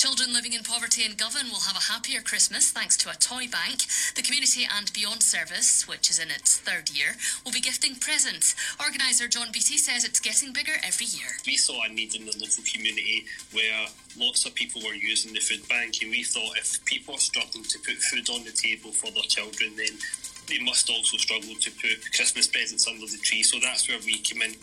Children living in poverty in Govan will have a happier Christmas thanks to a toy bank. The Community and Beyond Service, which is in its third year, will be gifting presents. Organiser John Beattie says it's getting bigger every year. We saw a need in the local community where lots of people were using the food bank, and we thought if people are struggling to put food on the table for their children, then they must also struggle to put Christmas presents under the tree. So that's where we came in.